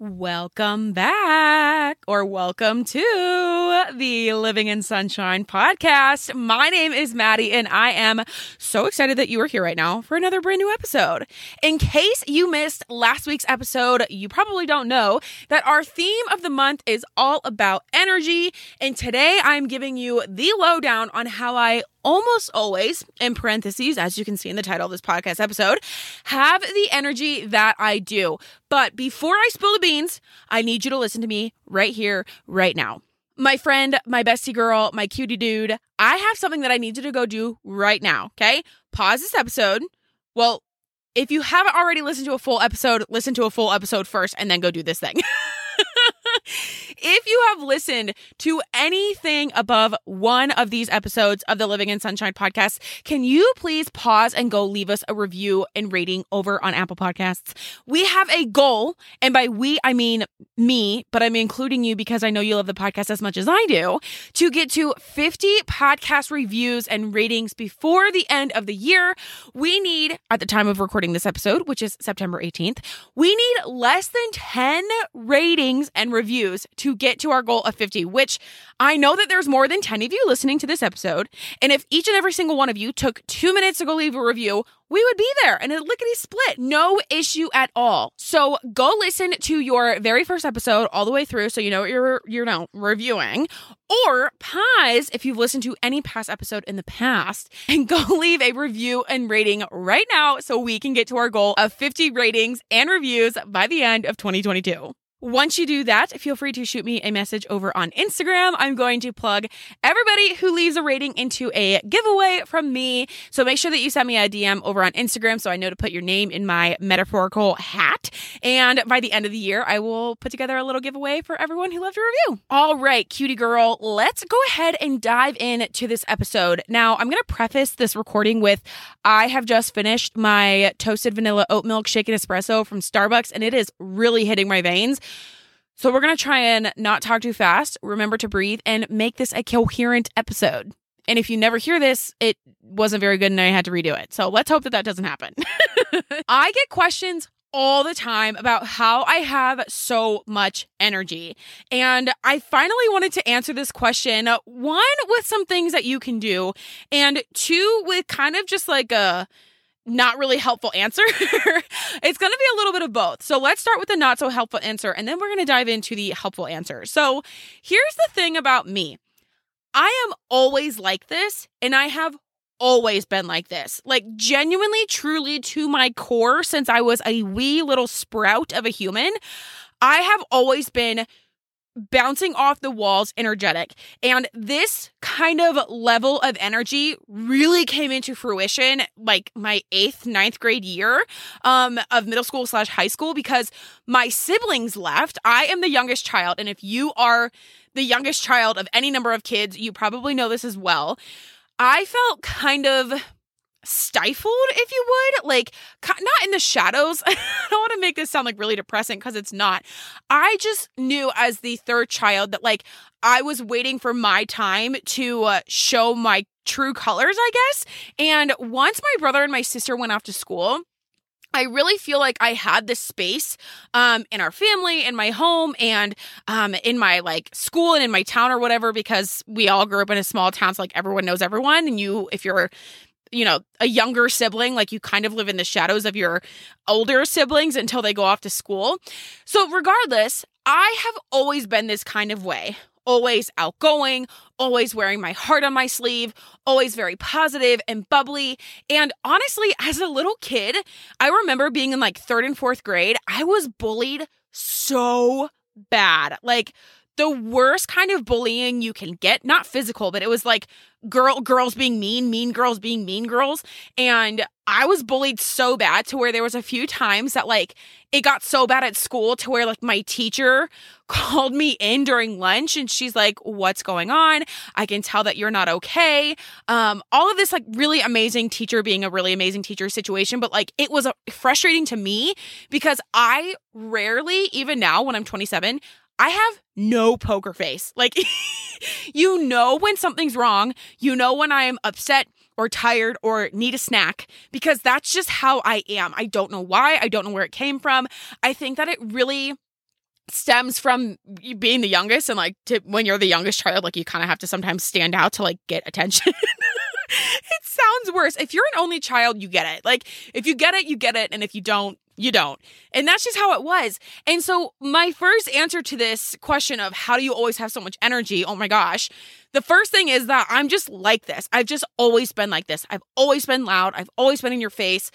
Welcome back, or welcome to the Living in Sunshine podcast. My name is Maddie, and I am so excited that you are here right now for another brand new episode. In case you missed last week's episode, you probably don't know that our theme of the month is all about energy. And today I'm giving you the lowdown on how I almost always, in parentheses, as you can see in the title of this podcast episode, have the energy that I do. But before I spill the beans, I need you to listen to me right here, right now. My friend, my bestie girl, my cutie dude, I have something that I need you to go do right now, okay? Pause this episode. Well, if you haven't already listened to a full episode, listen to a full episode first and then go do this thing. if you have listened to anything above one of these episodes of the Living in Sunshine podcast, can you please pause and go leave us a review and rating over on Apple Podcasts? We have a goal, and by we, I mean me, but I'm including you because I know you love the podcast as much as I do, to get to 50 podcast reviews and ratings before the end of the year. We need, at the time of recording this episode, which is September 18th, we need less than 10 ratings and reviews to get to our goal of 50, which I know that there's more than 10 of you listening to this episode. And if each and every single one of you took two minutes to go leave a review, we would be there and a lickety split. No issue at all. So go listen to your very first episode all the way through so you know what you're, you know, reviewing. Or pause if you've listened to any past episode in the past and go leave a review and rating right now so we can get to our goal of 50 ratings and reviews by the end of 2022. Once you do that, feel free to shoot me a message over on Instagram. I'm going to plug everybody who leaves a rating into a giveaway from me. So make sure that you send me a DM over on Instagram so I know to put your name in my metaphorical hat. And by the end of the year, I will put together a little giveaway for everyone who left a review. All right, cutie girl, let's go ahead and dive into this episode. Now, I'm going to preface this recording with I have just finished my toasted vanilla oat milk shaken espresso from Starbucks, and it is really hitting my veins. So we're going to try and not talk too fast, remember to breathe, and make this a coherent episode. And if you never hear this, it wasn't very good and I had to redo it. So let's hope that that doesn't happen. I get questions all the time about how I have so much energy. And I finally wanted to answer this question one, with some things that you can do, and two, with kind of just like a not really helpful answer. it's going to be a little bit of both. So let's start with the not so helpful answer and then we're going to dive into the helpful answer. So here's the thing about me I am always like this and I have always been like this. Like genuinely, truly to my core since I was a wee little sprout of a human. I have always been bouncing off the walls energetic. And this kind of level of energy really came into fruition like my eighth, ninth grade year um, of middle school slash high school because my siblings left. I am the youngest child. And if you are the youngest child of any number of kids, you probably know this as well. I felt kind of stifled, if you would, like not in the shadows. I don't want to make this sound like really depressing because it's not. I just knew as the third child that like I was waiting for my time to uh, show my true colors, I guess. And once my brother and my sister went off to school, I really feel like I had this space um, in our family, in my home, and um, in my like school and in my town or whatever, because we all grew up in a small town. So like everyone knows everyone, and you, if you're you know, a younger sibling, like you kind of live in the shadows of your older siblings until they go off to school. So, regardless, I have always been this kind of way. Always outgoing, always wearing my heart on my sleeve, always very positive and bubbly. And honestly, as a little kid, I remember being in like third and fourth grade, I was bullied so bad. Like, the worst kind of bullying you can get, not physical, but it was like girl girls being mean, mean girls being mean girls. And I was bullied so bad to where there was a few times that like it got so bad at school to where like my teacher called me in during lunch and she's like, "What's going on? I can tell that you're not okay." Um all of this like really amazing teacher being a really amazing teacher situation, but like it was uh, frustrating to me because I rarely even now when I'm 27, I have no poker face. Like, you know when something's wrong, you know when I'm upset or tired or need a snack because that's just how I am. I don't know why, I don't know where it came from. I think that it really stems from being the youngest and like to, when you're the youngest child like you kind of have to sometimes stand out to like get attention. it sounds worse. If you're an only child, you get it. Like if you get it, you get it and if you don't, you don't. And that's just how it was. And so, my first answer to this question of how do you always have so much energy? Oh my gosh. The first thing is that I'm just like this. I've just always been like this. I've always been loud. I've always been in your face.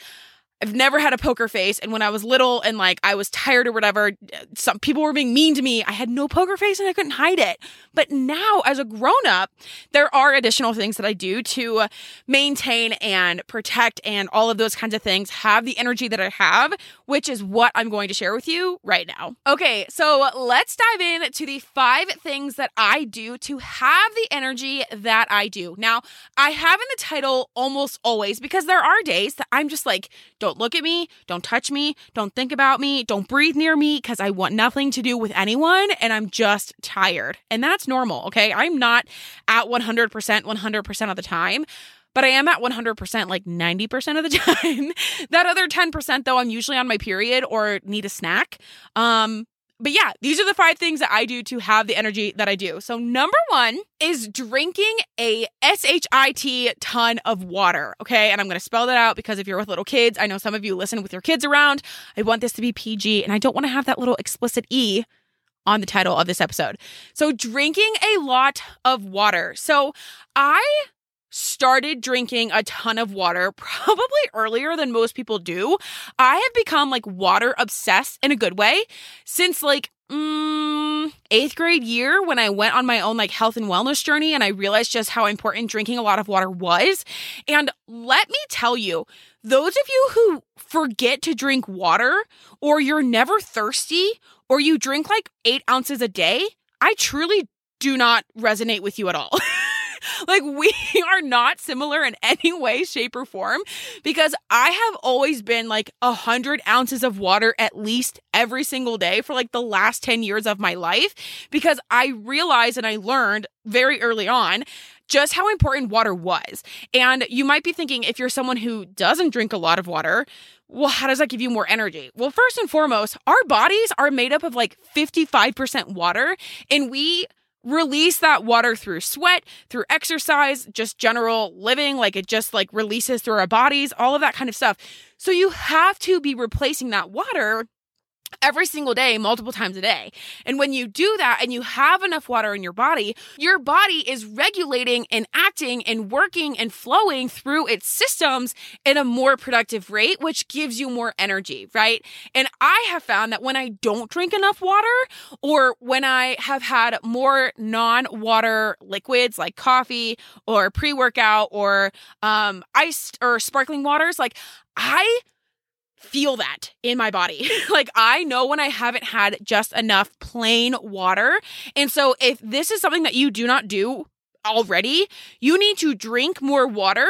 I've never had a poker face. And when I was little and like I was tired or whatever, some people were being mean to me. I had no poker face and I couldn't hide it. But now, as a grown up, there are additional things that I do to maintain and protect and all of those kinds of things, have the energy that I have, which is what I'm going to share with you right now. Okay, so let's dive in to the five things that I do to have the energy that I do. Now, I have in the title almost always because there are days that I'm just like, don't don't look at me. Don't touch me. Don't think about me. Don't breathe near me because I want nothing to do with anyone and I'm just tired. And that's normal, okay? I'm not at 100% 100% of the time but I am at 100% like 90% of the time. that other 10% though, I'm usually on my period or need a snack. Um but yeah, these are the five things that I do to have the energy that I do. So, number one is drinking a SHIT ton of water. Okay. And I'm going to spell that out because if you're with little kids, I know some of you listen with your kids around. I want this to be PG and I don't want to have that little explicit E on the title of this episode. So, drinking a lot of water. So, I started drinking a ton of water probably earlier than most people do. I have become like water obsessed in a good way since like mm, eighth grade year when I went on my own like health and wellness journey and I realized just how important drinking a lot of water was. And let me tell you, those of you who forget to drink water or you're never thirsty or you drink like eight ounces a day, I truly do not resonate with you at all. like we are not similar in any way, shape, or form because I have always been like a hundred ounces of water at least every single day for like the last 10 years of my life because I realized and I learned very early on just how important water was. And you might be thinking, if you're someone who doesn't drink a lot of water, well, how does that give you more energy? Well, first and foremost, our bodies are made up of like 55% water, and we release that water through sweat, through exercise, just general living, like it just like releases through our bodies, all of that kind of stuff. So you have to be replacing that water every single day, multiple times a day. And when you do that and you have enough water in your body, your body is regulating and acting and working and flowing through its systems in a more productive rate, which gives you more energy, right? And I have found that when I don't drink enough water or when I have had more non water liquids like coffee or pre workout or um, iced or sparkling waters, like I feel that in my body. like I know when I haven't had just enough plain water. And so if this is something that you do not do already, you need to drink more water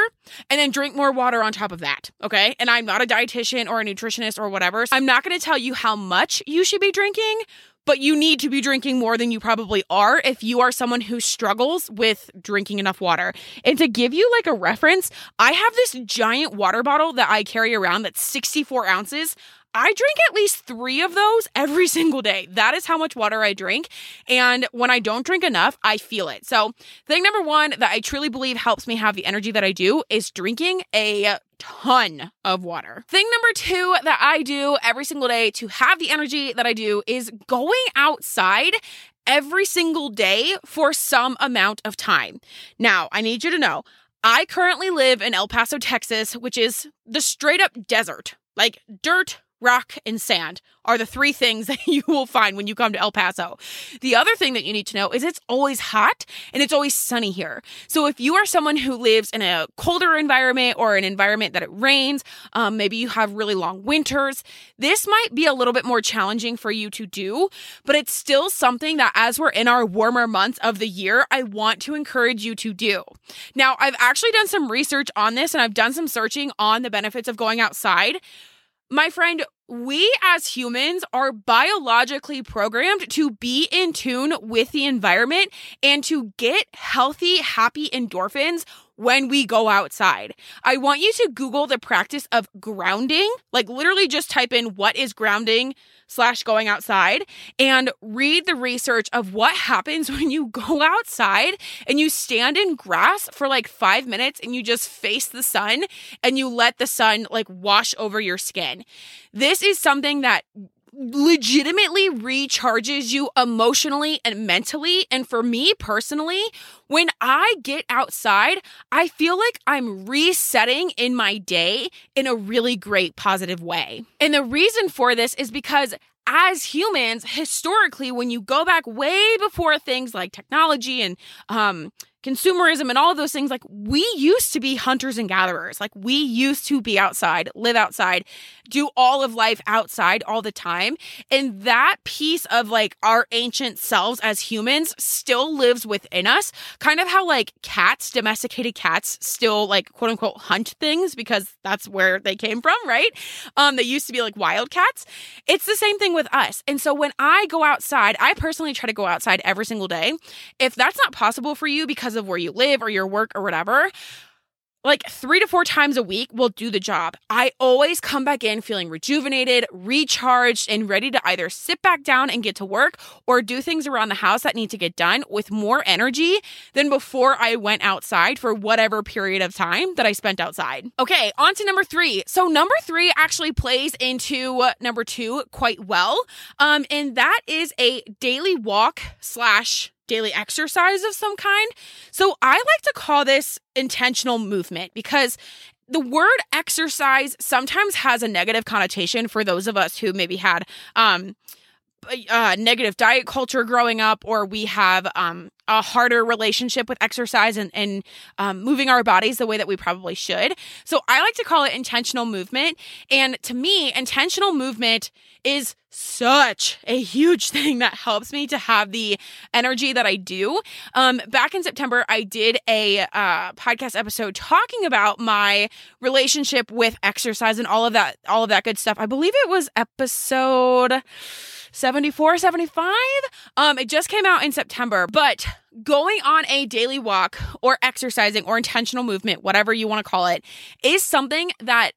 and then drink more water on top of that. Okay. And I'm not a dietitian or a nutritionist or whatever. So I'm not going to tell you how much you should be drinking, but you need to be drinking more than you probably are if you are someone who struggles with drinking enough water. And to give you like a reference, I have this giant water bottle that I carry around that's 64 ounces. I drink at least three of those every single day. That is how much water I drink. And when I don't drink enough, I feel it. So, thing number one that I truly believe helps me have the energy that I do is drinking a ton of water. Thing number two that I do every single day to have the energy that I do is going outside every single day for some amount of time. Now, I need you to know I currently live in El Paso, Texas, which is the straight up desert like dirt, rock, and sand are the three things that you will find when you come to El Paso. The other thing that you need to know is it's always hot and it's always sunny here. So if you are someone who lives in a colder environment or an environment that it rains, um, maybe you have really long winters, this might be a little bit more challenging for you to do, but it's still something that as we're in our warmer months of the year, I want to encourage you to do. Now, I've actually done some research on this and I've done some searching on the benefits of going outside. My friend, we as humans are biologically programmed to be in tune with the environment and to get healthy, happy endorphins when we go outside. I want you to Google the practice of grounding, like literally just type in what is grounding slash going outside and read the research of what happens when you go outside and you stand in grass for like five minutes and you just face the sun and you let the sun like wash over your skin. This is something that legitimately recharges you emotionally and mentally. And for me personally, when I get outside, I feel like I'm resetting in my day in a really great positive way. And the reason for this is because as humans, historically, when you go back way before things like technology and um, consumerism and all of those things like we used to be hunters and gatherers. Like we used to be outside live outside do all of life outside all the time. And that piece of like our ancient selves as humans still lives within us. Kind of how like cats domesticated cats still like quote unquote hunt things because that's where they came from right? Um they used to be like wild cats. It's the same thing with us. And so when i go outside i personally try to go outside every single day. If that's not possible for you because because of where you live or your work or whatever, like three to four times a week will do the job. I always come back in feeling rejuvenated, recharged, and ready to either sit back down and get to work or do things around the house that need to get done with more energy than before I went outside for whatever period of time that I spent outside. Okay, on to number three. So, number three actually plays into number two quite well. Um, and that is a daily walk slash daily exercise of some kind. So I like to call this intentional movement because the word exercise sometimes has a negative connotation for those of us who maybe had um, uh, negative diet culture growing up, or we have um, a harder relationship with exercise and, and um, moving our bodies the way that we probably should. So I like to call it intentional movement. And to me, intentional movement is such a huge thing that helps me to have the energy that I do. Um, back in September, I did a uh, podcast episode talking about my relationship with exercise and all of that, all of that good stuff. I believe it was episode 74, 75. Um, it just came out in September, but going on a daily walk or exercising or intentional movement, whatever you want to call it, is something that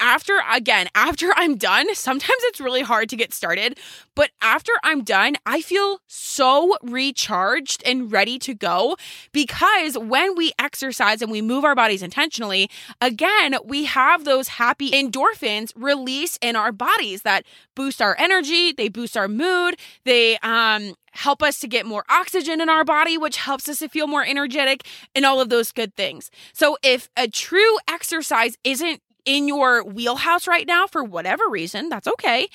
after again after i'm done sometimes it's really hard to get started but after i'm done i feel so recharged and ready to go because when we exercise and we move our bodies intentionally again we have those happy endorphins release in our bodies that boost our energy they boost our mood they um help us to get more oxygen in our body, which helps us to feel more energetic and all of those good things. So, if a true exercise isn't in your wheelhouse right now for whatever reason, that's okay.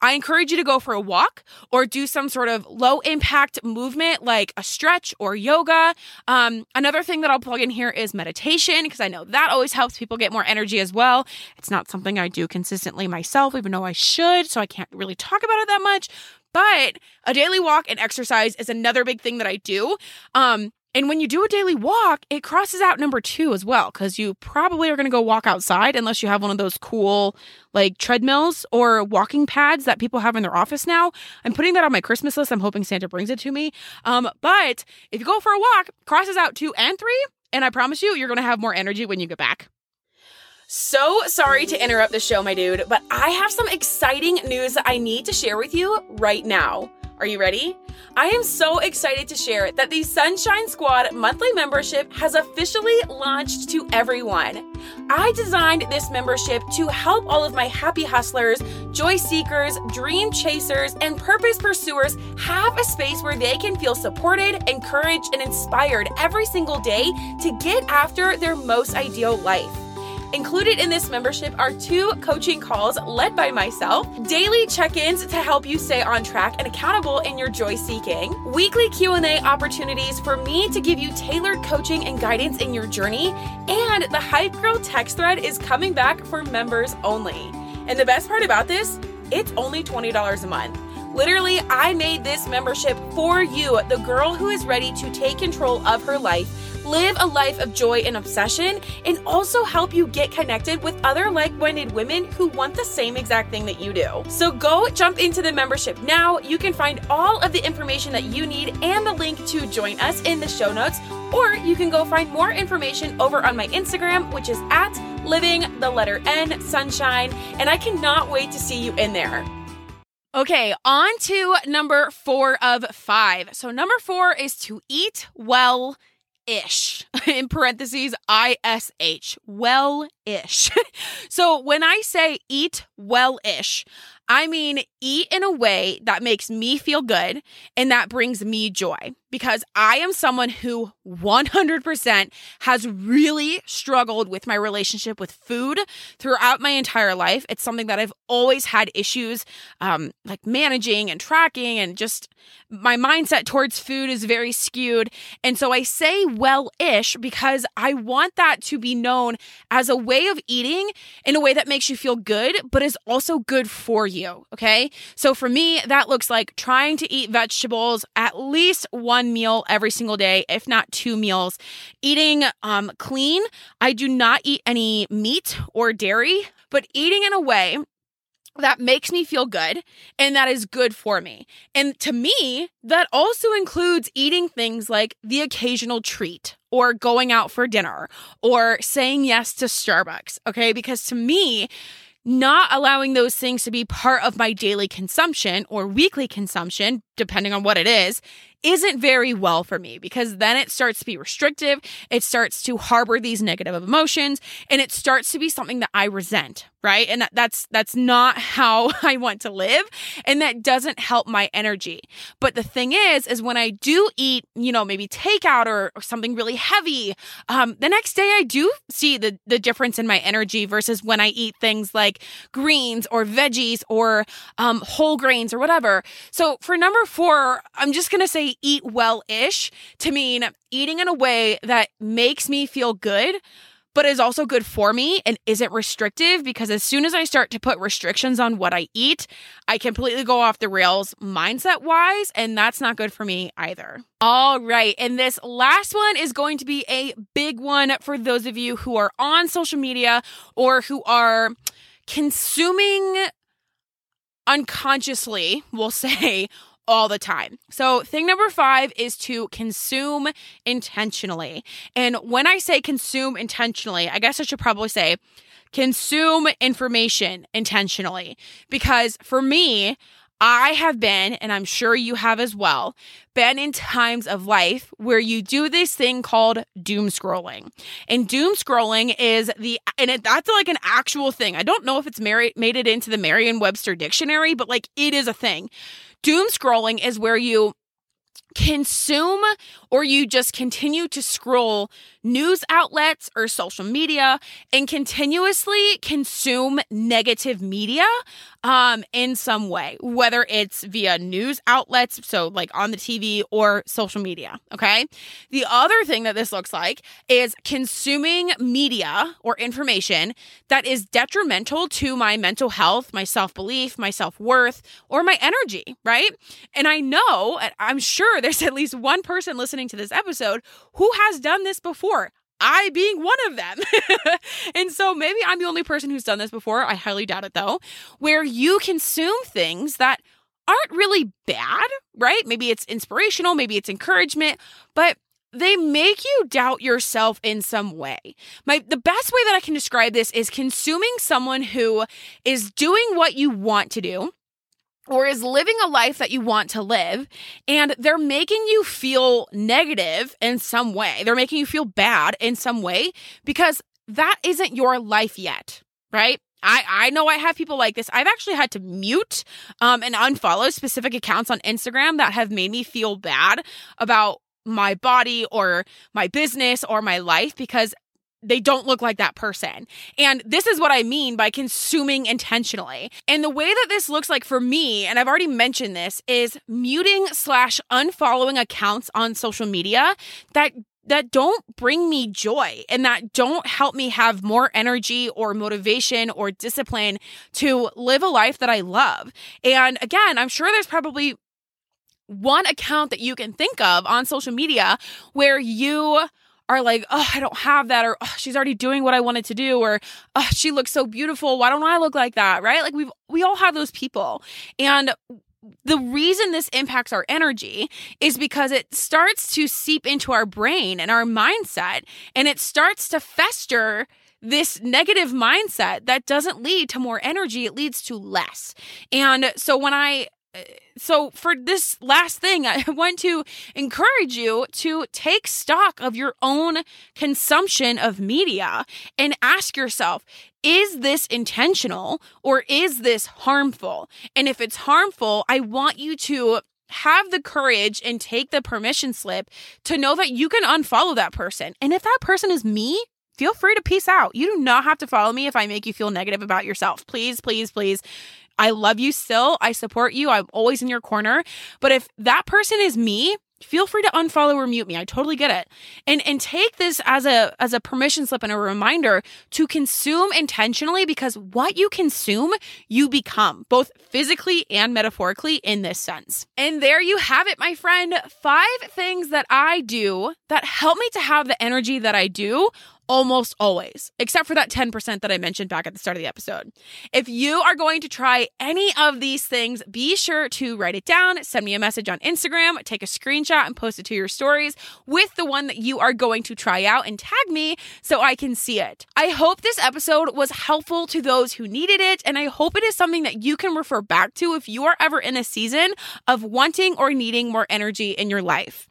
I encourage you to go for a walk or do some sort of low impact movement like a stretch or yoga. Um, another thing that I'll plug in here is meditation because I know that always helps people get more energy as well. It's not something I do consistently myself, even though I should, so I can't really talk about it that much. But a daily walk and exercise is another big thing that I do. Um, and when you do a daily walk, it crosses out number two as well, because you probably are going to go walk outside unless you have one of those cool, like treadmills or walking pads that people have in their office now. I'm putting that on my Christmas list. I'm hoping Santa brings it to me. Um, but if you go for a walk, crosses out two and three. And I promise you, you're going to have more energy when you get back. So sorry to interrupt the show, my dude, but I have some exciting news that I need to share with you right now. Are you ready? I am so excited to share that the Sunshine Squad monthly membership has officially launched to everyone. I designed this membership to help all of my happy hustlers, joy seekers, dream chasers, and purpose pursuers have a space where they can feel supported, encouraged, and inspired every single day to get after their most ideal life. Included in this membership are two coaching calls led by myself, daily check-ins to help you stay on track and accountable in your joy seeking, weekly Q&A opportunities for me to give you tailored coaching and guidance in your journey, and the Hype Girl text thread is coming back for members only. And the best part about this, it's only $20 a month. Literally, I made this membership for you, the girl who is ready to take control of her life live a life of joy and obsession, and also help you get connected with other like minded women who want the same exact thing that you do. So go jump into the membership now. You can find all of the information that you need and the link to join us in the show notes, or you can go find more information over on my Instagram, which is at living the letter N sunshine, and I cannot wait to see you in there. Okay, on to number four of five. So, number four is to eat well ish in parentheses ish well ish so when i say eat well ish i mean eat in a way that makes me feel good and that brings me joy because I am someone who 100% has really struggled with my relationship with food throughout my entire life. It's something that I've always had issues um, like managing and tracking, and just my mindset towards food is very skewed. And so I say well ish because I want that to be known as a way of eating in a way that makes you feel good, but is also good for you. Okay. So for me, that looks like trying to eat vegetables at least one meal every single day, if not two meals. Eating um, clean, I do not eat any meat or dairy, but eating in a way that makes me feel good and that is good for me. And to me, that also includes eating things like the occasional treat or going out for dinner or saying yes to Starbucks. Okay. Because to me, not allowing those things to be part of my daily consumption or weekly consumption, depending on what it is, isn't very well for me because then it starts to be restrictive. It starts to harbor these negative emotions and it starts to be something that I resent, right? And that, that's that's not how I want to live and that doesn't help my energy. But the thing is is when I do eat, you know, maybe takeout or, or something really heavy, um, the next day I do see the the difference in my energy versus when I eat things like greens or veggies or um, whole grains or whatever. So for number 4, I'm just going to say eat well ish to mean eating in a way that makes me feel good, but is also good for me and isn't restrictive because as soon as I start to put restrictions on what I eat, I completely go off the rails mindset wise, and that's not good for me either. All right. And this last one is going to be a big one for those of you who are on social media or who are consuming unconsciously, we'll say, all the time. So, thing number five is to consume intentionally. And when I say consume intentionally, I guess I should probably say consume information intentionally. Because for me, I have been, and I'm sure you have as well, been in times of life where you do this thing called doom scrolling. And doom scrolling is the, and it, that's like an actual thing. I don't know if it's made it into the Merriam Webster dictionary, but like it is a thing. Doom scrolling is where you consume or you just continue to scroll news outlets or social media and continuously consume negative media um, in some way, whether it's via news outlets, so like on the TV or social media. Okay. The other thing that this looks like is consuming media or information that is detrimental to my mental health, my self belief, my self worth, or my energy. Right. And I know, I'm sure there's at least one person listening to this episode who has done this before. I being one of them. and so maybe I'm the only person who's done this before. I highly doubt it though, where you consume things that aren't really bad, right? Maybe it's inspirational, maybe it's encouragement, but they make you doubt yourself in some way. My the best way that I can describe this is consuming someone who is doing what you want to do or is living a life that you want to live and they're making you feel negative in some way. They're making you feel bad in some way because that isn't your life yet, right? I, I know I have people like this. I've actually had to mute um, and unfollow specific accounts on Instagram that have made me feel bad about my body or my business or my life because they don't look like that person. And this is what I mean by consuming intentionally. And the way that this looks like for me, and I've already mentioned this, is muting slash unfollowing accounts on social media that that don't bring me joy and that don't help me have more energy or motivation or discipline to live a life that I love. And again, I'm sure there's probably one account that you can think of on social media where you are like, oh, I don't have that, or oh, she's already doing what I wanted to do, or oh, she looks so beautiful. Why don't I look like that? Right? Like we've we all have those people. And the reason this impacts our energy is because it starts to seep into our brain and our mindset, and it starts to fester this negative mindset that doesn't lead to more energy, it leads to less. And so when I so for this last thing i want to encourage you to take stock of your own consumption of media and ask yourself is this intentional or is this harmful and if it's harmful i want you to have the courage and take the permission slip to know that you can unfollow that person and if that person is me feel free to peace out. You do not have to follow me if I make you feel negative about yourself. Please, please, please I love you still. I support you. I'm always in your corner. But if that person is me, feel free to unfollow or mute me. I totally get it. And and take this as a as a permission slip and a reminder to consume intentionally because what you consume, you become, both physically and metaphorically in this sense. And there you have it, my friend. Five things that I do that help me to have the energy that I do almost always, except for that 10% that I mentioned back at the start of the episode. If you are going to try any of these things, be sure to write it down, send me a message on Instagram, take a screenshot and post it to your stories with the one that you are going to try out and tag me so I can see it. I hope this episode was helpful to those who needed it, and I hope it is something that you can refer back to if you are ever in a season of wanting or needing more energy in your life.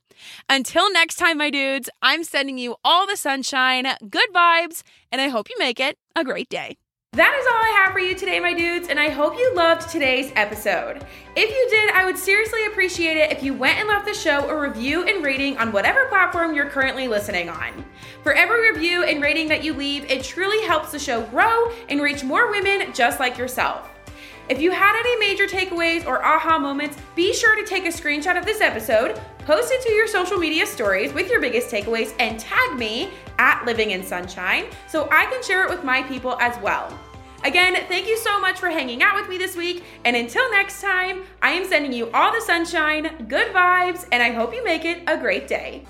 Until next time, my dudes, I'm sending you all the sunshine, good vibes, and I hope you make it a great day. That is all I have for you today, my dudes, and I hope you loved today's episode. If you did, I would seriously appreciate it if you went and left the show a review and rating on whatever platform you're currently listening on. For every review and rating that you leave, it truly helps the show grow and reach more women just like yourself. If you had any major takeaways or aha moments, be sure to take a screenshot of this episode, post it to your social media stories with your biggest takeaways, and tag me at Living in Sunshine so I can share it with my people as well. Again, thank you so much for hanging out with me this week. And until next time, I am sending you all the sunshine, good vibes, and I hope you make it a great day.